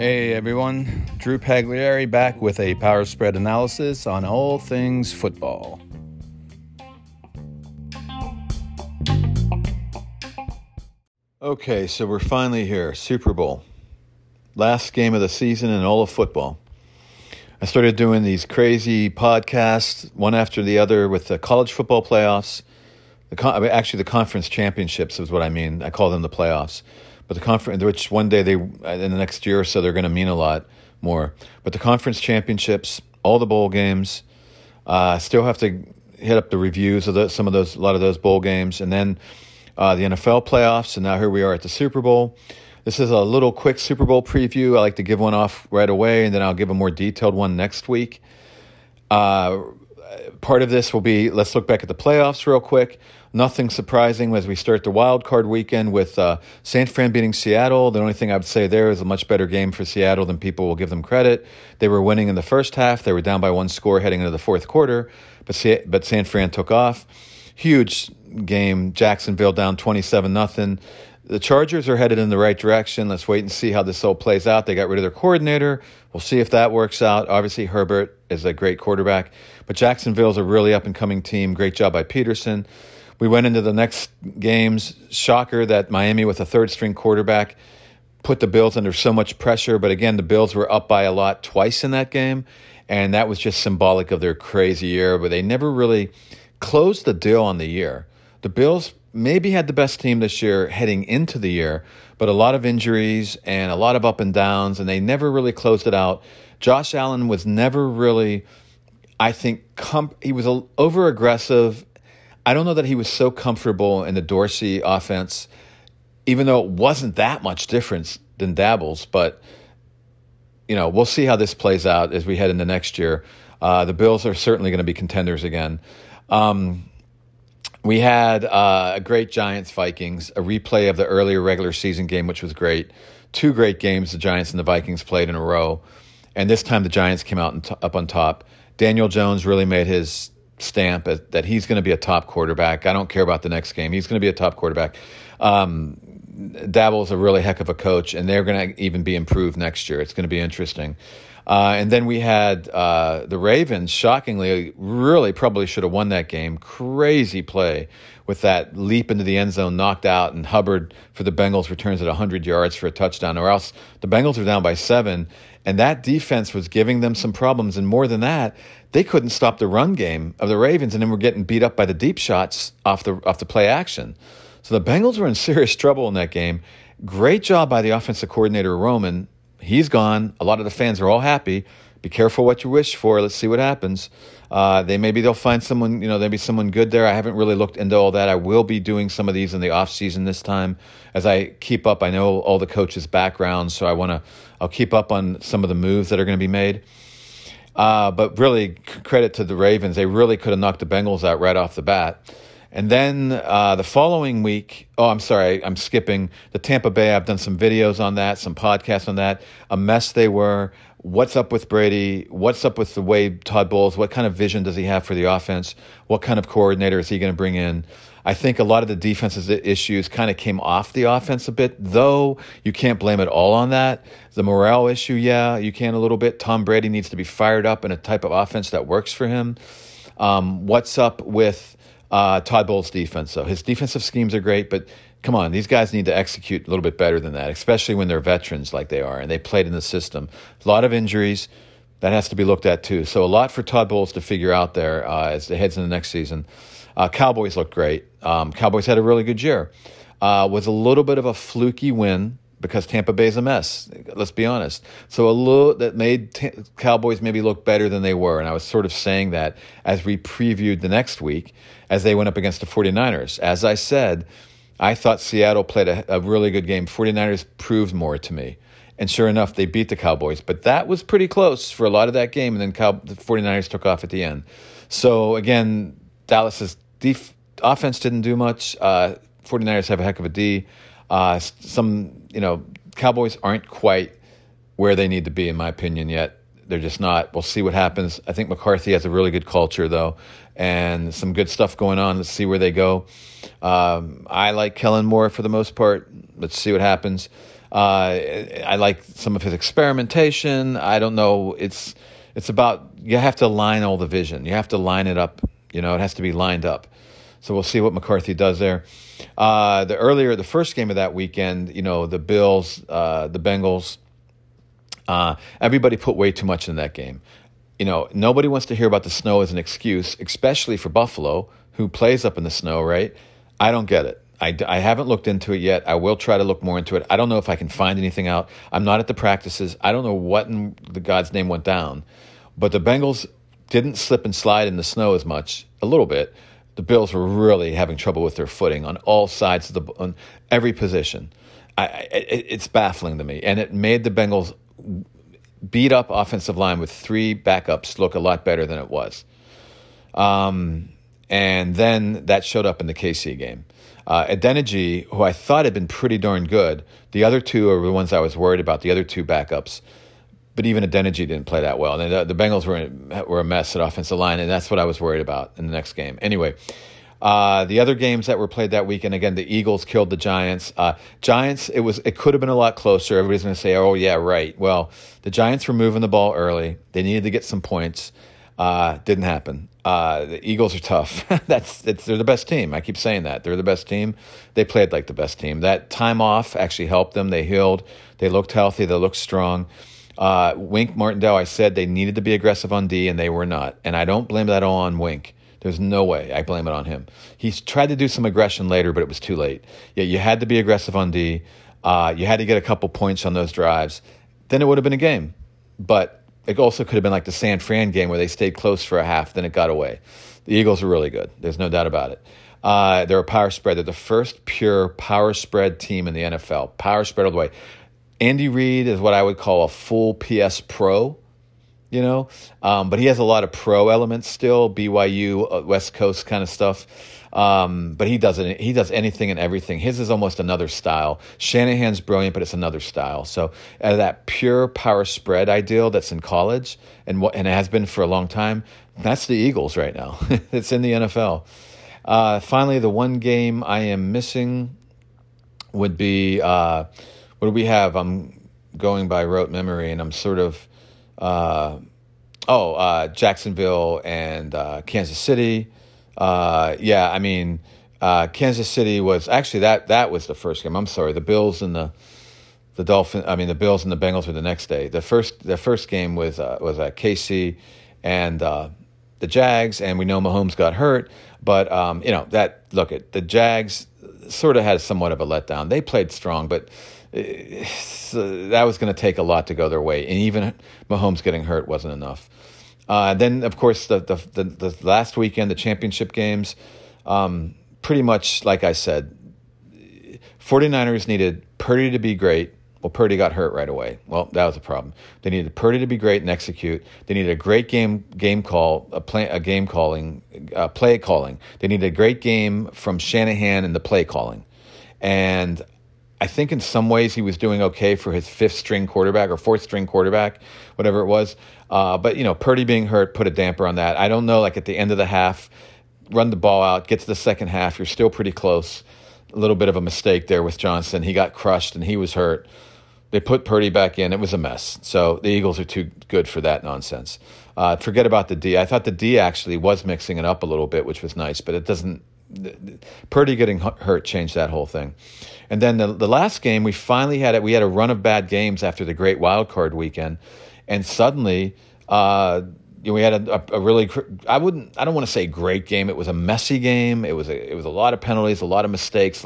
Hey everyone, Drew Pagliari back with a power spread analysis on all things football. Okay, so we're finally here, Super Bowl. Last game of the season in all of football. I started doing these crazy podcasts, one after the other, with the college football playoffs. The con- actually, the conference championships is what I mean. I call them the playoffs, but the conference, which one day they in the next year or so they're going to mean a lot more. But the conference championships, all the bowl games, uh, still have to hit up the reviews of the, some of those, a lot of those bowl games, and then uh, the NFL playoffs. And now here we are at the Super Bowl. This is a little quick Super Bowl preview. I like to give one off right away, and then I'll give a more detailed one next week. Uh, part of this will be let's look back at the playoffs real quick. Nothing surprising as we start the wild card weekend with uh, San Fran beating Seattle. The only thing I would say there is a much better game for Seattle than people will give them credit. They were winning in the first half. They were down by one score heading into the fourth quarter, but but San Fran took off. Huge game. Jacksonville down twenty seven nothing the Chargers are headed in the right direction. Let's wait and see how this all plays out. They got rid of their coordinator. We'll see if that works out. Obviously, Herbert is a great quarterback, but Jacksonville's a really up and coming team. Great job by Pederson. We went into the next games. Shocker that Miami, with a third string quarterback, put the Bills under so much pressure. But again, the Bills were up by a lot twice in that game, and that was just symbolic of their crazy year. But they never really closed the deal on the year. The Bills maybe had the best team this year heading into the year, but a lot of injuries and a lot of up and downs, and they never really closed it out. Josh Allen was never really, I think, com- he was over aggressive. I don't know that he was so comfortable in the Dorsey offense, even though it wasn't that much difference than Daboll's. But you know, we'll see how this plays out as we head into next year. Uh, the Bills are certainly going to be contenders again. Um, we had uh, a great Giants Vikings, a replay of the earlier regular season game, which was great. Two great games the Giants and the Vikings played in a row, and this time the Giants came out t- up on top. Daniel Jones really made his stamp at, that he's going to be a top quarterback. I don't care about the next game; he's going to be a top quarterback. Um, Daboll's a really heck of a coach, and they're going to even be improved next year. It's going to be interesting. Uh, and then we had uh, the Ravens, shockingly, really probably should have won that game. Crazy play with that leap into the end zone, knocked out, and Hubbard for the Bengals returns at 100 yards for a touchdown, or else the Bengals are down by seven. And that defense was giving them some problems. And more than that, they couldn't stop the run game of the Ravens, and then were getting beat up by the deep shots off the off the play action. So the Bengals were in serious trouble in that game. Great job by the offensive coordinator Roman he's gone. A lot of the fans are all happy. Be careful what you wish for. Let's see what happens. Uh, they maybe they'll find someone, you know, maybe someone good there. I haven't really looked into all that. I will be doing some of these in the off season this time as I keep up. I know all the coaches' backgrounds, so I want to. I'll keep up on some of the moves that are going to be made. Uh, but really, credit to the Ravens. They really could have knocked the Bengals out right off the bat. And then uh, the following week, oh, I'm sorry, I'm skipping the Tampa Bay. I've done some videos on that, some podcasts on that. A mess they were. What's up with Brady? What's up with the way Todd Bowles? What kind of vision does he have for the offense? What kind of coordinator is he going to bring in? I think a lot of the defense's issues kind of came off the offense a bit, though you can't blame it all on that. The morale issue, yeah, you can a little bit. Tom Brady needs to be fired up in a type of offense that works for him. Um, what's up with uh, Todd Bowles' defense, though. His defensive schemes are great, but come on, these guys need to execute a little bit better than that, especially when they're veterans like they are and they played in the system. A lot of injuries. That has to be looked at too. So a lot for Todd Bowles to figure out there uh, as it heads into the next season. Uh, Cowboys look great. Um, Cowboys had a really good year. Uh, was a little bit of a fluky win because Tampa Bay's a mess. Let's be honest. So a little that made t- Cowboys maybe look better than they were, and I was sort of saying that as we previewed the next week as they went up against the 49ers. As I said, I thought Seattle played a, a really good game. 49ers proved more to me. And sure enough, they beat the Cowboys. But that was pretty close for a lot of that game. And then Cow- the 49ers took off at the end. So again, Dallas's def- offense didn't do much. Uh, 49ers have a heck of a D. Uh, some, you know, Cowboys aren't quite where they need to be, in my opinion, yet. They're just not. We'll see what happens. I think McCarthy has a really good culture, though, and some good stuff going on. Let's see where they go. Um, I like Kellen Moore for the most part. Let's see what happens. Uh, I like some of his experimentation. I don't know. It's it's about you have to line all the vision. You have to line it up. You know, it has to be lined up. So we'll see what McCarthy does there. Uh, the earlier, the first game of that weekend, you know, the Bills, uh, the Bengals. Uh, everybody put way too much in that game. You know, nobody wants to hear about the snow as an excuse, especially for Buffalo, who plays up in the snow, right? I don't get it. I, I haven't looked into it yet. I will try to look more into it. I don't know if I can find anything out. I'm not at the practices. I don't know what in the God's name went down. But the Bengals didn't slip and slide in the snow as much, a little bit. The Bills were really having trouble with their footing on all sides of the on every position. I, it, it's baffling to me, and it made the Bengals beat up offensive line with three backups look a lot better than it was. Um, and then that showed up in the KC game. Uh, Adeniji, who I thought had been pretty darn good, the other two are the ones I was worried about. The other two backups, but even Adeniji didn't play that well. And the, the Bengals were were a mess at offensive line, and that's what I was worried about in the next game. Anyway. Uh, the other games that were played that weekend, again, the Eagles killed the Giants. Uh, Giants, it was it could have been a lot closer. Everybody's going to say, "Oh yeah, right." Well, the Giants were moving the ball early. They needed to get some points. Uh, didn't happen. Uh, the Eagles are tough. That's they're the best team. I keep saying that they're the best team. They played like the best team. That time off actually helped them. They healed. They looked healthy. They looked strong. Uh, Wink Martindale, I said they needed to be aggressive on D, and they were not. And I don't blame that all on Wink. There's no way I blame it on him. He's tried to do some aggression later, but it was too late. Yeah, you had to be aggressive on D. Uh, you had to get a couple points on those drives. Then it would have been a game. But it also could have been like the San Fran game where they stayed close for a half, then it got away. The Eagles are really good. There's no doubt about it. Uh, they're a power spread. They're the first pure power spread team in the NFL. Power spread all the way. Andy Reid is what I would call a full PS Pro, you know, um, but he has a lot of pro elements still. BYU, uh, West Coast kind of stuff. Um, but he doesn't. He does anything and everything. His is almost another style. Shanahan's brilliant, but it's another style. So that pure power spread ideal that's in college and what and it has been for a long time. That's the Eagles right now. it's in the NFL. Uh, finally, the one game I am missing would be uh, what do we have? I'm going by rote memory, and I'm sort of. Uh, oh, uh, Jacksonville and uh, Kansas City. Uh, yeah, I mean, uh, Kansas City was actually that that was the first game. I'm sorry, the Bills and the the Dolphin. I mean, the Bills and the Bengals were the next day. The first the first game was uh, was at KC and the Jags, and we know Mahomes got hurt, but um, you know that look at the Jags sort of had somewhat of a letdown. They played strong, but. So that was going to take a lot to go their way, and even Mahomes getting hurt wasn't enough. Uh, then, of course, the, the, the, the, last weekend, the championship games, um, pretty much like I said, 49ers needed Purdy to be great. Well, Purdy got hurt right away. Well, that was a problem. They needed Purdy to be great and execute. They needed a great game game call, a play, a game calling, uh, play calling. They needed a great game from Shanahan and the play calling. And I think in some ways he was doing okay for his fifth string quarterback or fourth string quarterback, whatever it was. Uh, but you know, Purdy being hurt put a damper on that. I don't know. Like at the end of the half, run the ball out, get to the second half, you're still pretty close. A little bit of a mistake there with Johnson. He got crushed and he was hurt. They put Purdy back in. It was a mess. So the Eagles are too good for that nonsense. Uh, forget about the D. I thought the D actually was mixing it up a little bit, which was nice, but it doesn't. Purdy getting hurt changed that whole thing. And then the, the last game, we finally had it. We had a run of bad games after the great wild card weekend, and suddenly uh, we had a, a, really I wouldn't I don't want to say great game. It was a messy game. It was a, it was a lot of penalties, a lot of mistakes,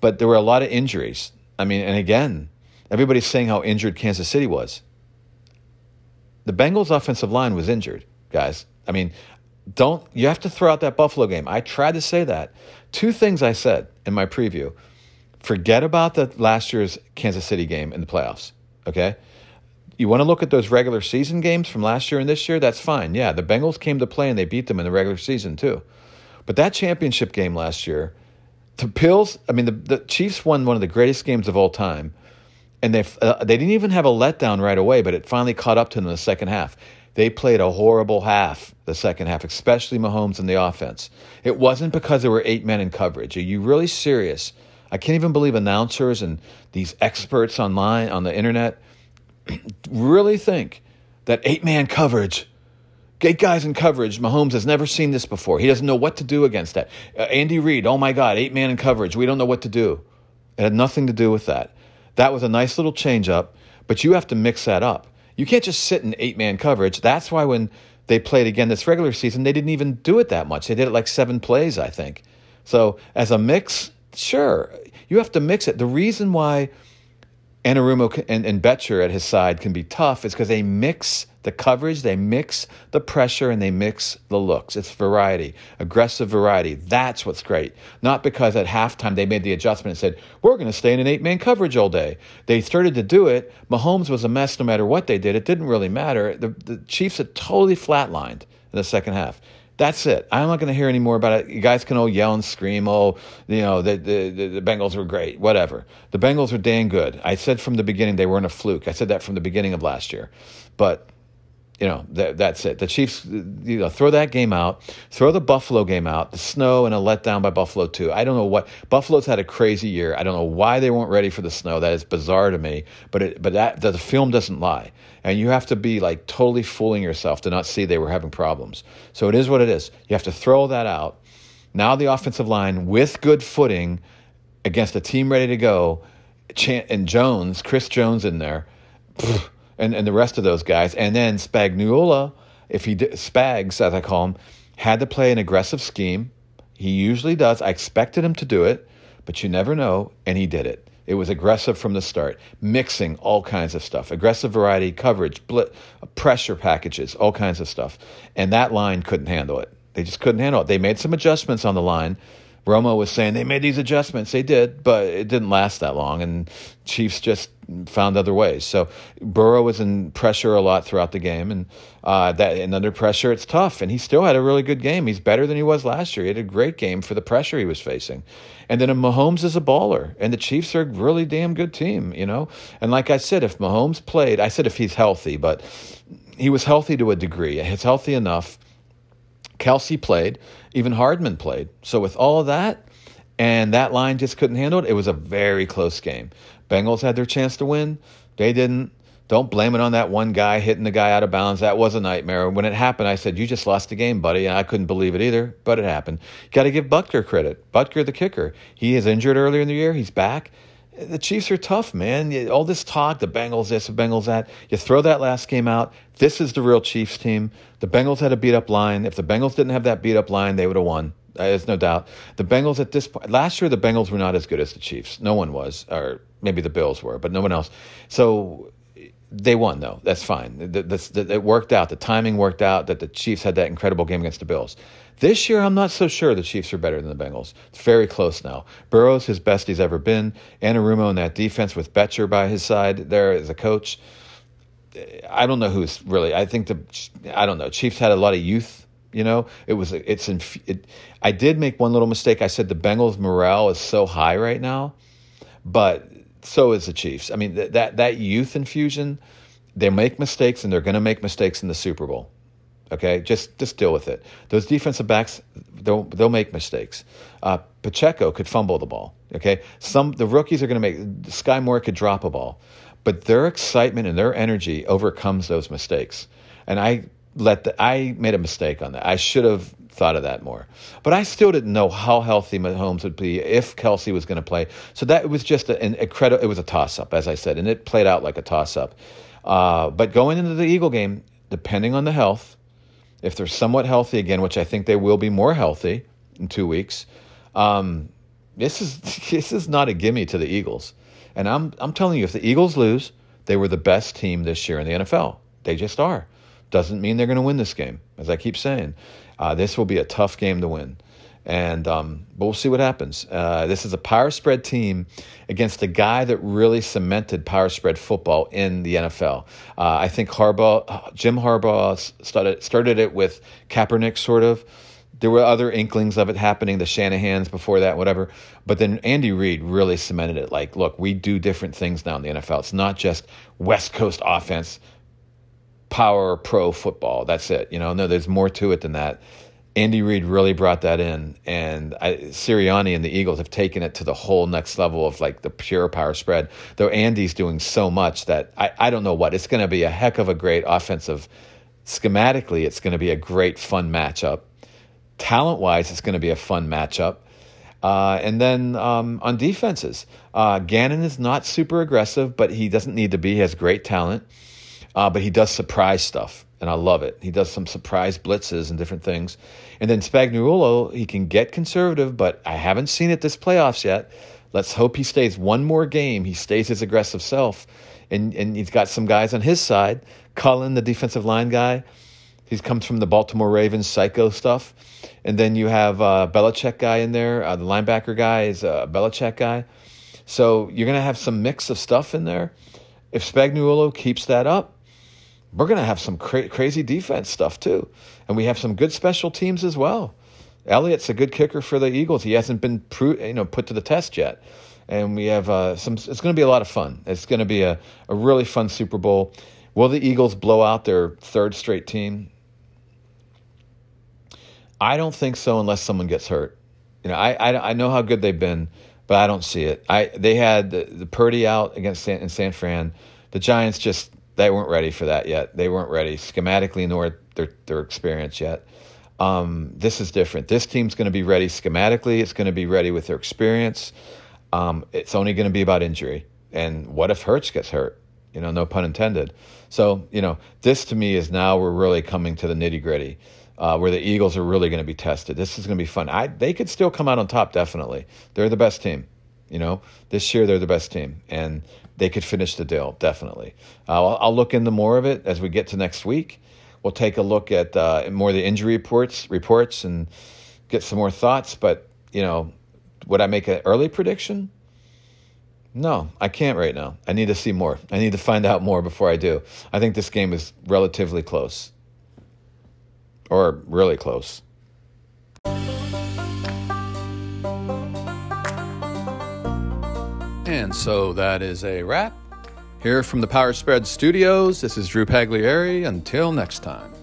but there were a lot of injuries. I mean, and again, everybody's saying how injured Kansas City was. The Bengals' offensive line was injured, guys. I mean, don't you have to throw out that Buffalo game? I tried to say that. Two things I said in my preview. Forget about the last year's Kansas City game in the playoffs. Okay. You want to look at those regular season games from last year and this year? That's fine. Yeah, the Bengals came to play and they beat them in the regular season too. But that championship game last year, the Bills, I mean, the, the Chiefs won one of the greatest games of all time. and they uh, they didn't even have a letdown right away, but it finally caught up to them in the second half. They played a horrible half the second half, especially Mahomes and the offense. It wasn't because there were eight men in coverage. Are you really serious? I can't even believe announcers and these experts online on the internet really think that eight man coverage, eight guys in coverage, Mahomes has never seen this before. He doesn't know what to do against that. Uh, Andy Reid, oh my God, eight man in coverage. We don't know what to do. It had nothing to do with that. That was a nice little change up, but you have to mix that up. You can't just sit in eight man coverage. That's why when they played again this regular season, they didn't even do it that much. They did it like seven plays, I think. So as a mix, sure, you have to mix it. The reason why Anarumo and, and Bettcher at his side can be tough is because they mix the coverage, they mix the pressure, and they mix the looks. It's variety, aggressive variety. That's what's great. Not because at halftime they made the adjustment and said, we're going to stay in an eight man coverage all day. They started to do it. Mahomes was a mess no matter what they did. It didn't really matter. The, the Chiefs had totally flatlined in the second half. That's it. I'm not going to hear any more about it. You guys can all yell and scream. Oh, you know, the, the, the Bengals were great. Whatever. The Bengals are dang good. I said from the beginning they weren't a fluke. I said that from the beginning of last year. But you know that, that's it. The Chiefs, you know, throw that game out, throw the Buffalo game out, the snow and a letdown by Buffalo too. I don't know what Buffalo's had a crazy year. I don't know why they weren't ready for the snow. That is bizarre to me. But it, but that the film doesn't lie, and you have to be like totally fooling yourself to not see they were having problems. So it is what it is. You have to throw that out. Now the offensive line with good footing against a team ready to go, and Jones, Chris Jones in there. Pfft, and, and the rest of those guys. And then Spagnuolo, if he did, Spags, as I call him, had to play an aggressive scheme. He usually does. I expected him to do it, but you never know, and he did it. It was aggressive from the start, mixing all kinds of stuff, aggressive variety, coverage, blit, pressure packages, all kinds of stuff. And that line couldn't handle it. They just couldn't handle it. They made some adjustments on the line Romo was saying they made these adjustments. They did, but it didn't last that long, and Chiefs just found other ways. So Burrow was in pressure a lot throughout the game, and uh, that and under pressure it's tough. And he still had a really good game. He's better than he was last year. He had a great game for the pressure he was facing. And then Mahomes is a baller, and the Chiefs are a really damn good team, you know. And like I said, if Mahomes played, I said if he's healthy, but he was healthy to a degree. He's healthy enough Kelce played, even Hardman played. So with all of that, and that line just couldn't handle it, it was a very close game. Bengals had their chance to win. They didn't. Don't blame it on that one guy hitting the guy out of bounds. That was a nightmare. When it happened, I said, You just lost the game, buddy. And I couldn't believe it either, but it happened. Got to give Butker credit. Butker, the kicker. He is injured earlier in the year. He's back the Chiefs are tough, man. All this talk, the Bengals this, the Bengals that. You throw that last game out. This is the real Chiefs team. The Bengals had a beat up line. If the Bengals didn't have that beat up line, they would have won. Uh, there's no doubt. The Bengals at this point, last year, the Bengals were not as good as the Chiefs. No one was, or maybe the Bills were, but no one else. So they won, though. That's fine. It worked out. The timing worked out that the Chiefs had that incredible game against the Bills. This year, I'm not so sure the Chiefs are better than the Bengals. It's very close now. Burrow's his best he's ever been. Anarumo in that defense with Bettcher by his side there as a coach. I don't know who's really. I think the I don't know. Chiefs had a lot of youth. You know, it was it's in. It, I did make one little mistake. I said the Bengals' morale is so high right now, but so is the Chiefs. I mean th- that that youth infusion. They make mistakes and they're going to make mistakes in the Super Bowl. Okay, just just deal with it. Those defensive backs, they'll they'll make mistakes. Uh, Pacheco could fumble the ball. Okay, some the rookies are going to make. Skyy Moore could drop a ball, but their excitement and their energy overcomes those mistakes. And I let the I made a mistake on that. I should have thought of that more. But I still didn't know how healthy Mahomes would be if Kelce was going to play. So that was just an incredible. It was a toss up, as I said, and it played out like a toss up. Uh, but going into the Eagle game, depending on the health if they're somewhat healthy again, which I think they will be more healthy in two weeks, um, this is this is not a gimme to the Eagles. And I'm I'm telling you, if the Eagles lose, they were the best team this year in the NFL. They just are. Doesn't mean they're going to win this game, as I keep saying. Uh, this will be a tough game to win. And um, but we'll see what happens. Uh, this is a power spread team against a guy that really cemented power spread football in the NFL. Uh, I think Harbaugh, Jim Harbaugh started started it with Kaepernick, sort of. There were other inklings of it happening, the Shanahans before that, whatever. But then Andy Reid really cemented it. Like, look, we do different things now in the NFL. It's not just West Coast offense, power pro football. That's it. You know, no, there's more to it than that. Andy Reid really brought that in, and I, Sirianni and the Eagles have taken it to the whole next level of like the pure power spread. Though Andy's doing so much that I, I don't know what it's going to be a heck of a great offensive. Schematically, it's going to be a great fun matchup. Talent wise, it's going to be a fun matchup. Uh, and then um, on defenses, uh, Gannon is not super aggressive, but he doesn't need to be. He has great talent, uh, but he does surprise stuff and I love it. He does some surprise blitzes and different things. And then Spagnuolo, he can get conservative, but I haven't seen it this playoffs yet. Let's hope he stays one more game. He stays his aggressive self. And, and he's got some guys on his side. Cullen, the defensive line guy, he comes from the Baltimore Ravens psycho stuff. And then you have uh, Belichick guy in there. Uh, the linebacker guy is a Belichick guy. So you're going to have some mix of stuff in there. If Spagnuolo keeps that up, we're going to have some cra- crazy defense stuff too. And we have some good special teams as well. Elliott's a good kicker for the Eagles. He hasn't been pro- you know put to the test yet. And we have uh, some. It's going to be a lot of fun. It's going to be a, a really fun Super Bowl. Will the Eagles blow out their third straight team? I don't think so unless someone gets hurt. You know, I, I, I know how good they've been, but I don't see it. I they had the, the Purdy out against San, in San Fran. The Giants just they weren't ready for that yet. They weren't ready schematically nor their their experience yet. Um, this is different. This team's going to be ready schematically. It's going to be ready with their experience. Um, it's only going to be about injury. And what if Hurts gets hurt? You know, no pun intended. So, you know, this to me is now we're really coming to the nitty gritty, uh, where the Eagles are really going to be tested. This is going to be fun. I, they could still come out on top, definitely. They're the best team. You know, this year they're the best team, and they could finish the deal definitely. Uh, I'll, I'll, look into more of it as we get to next week. We'll take a look at uh, more of the injury reports reports and get some more thoughts. But you know, would I make an early prediction? No, I can't right now. I need to see more. I need to find out more before I do. I think this game is relatively close, or really close. And so that is a wrap. Here from the Power Spread Studios, this is Drew Pagliari. Until next time.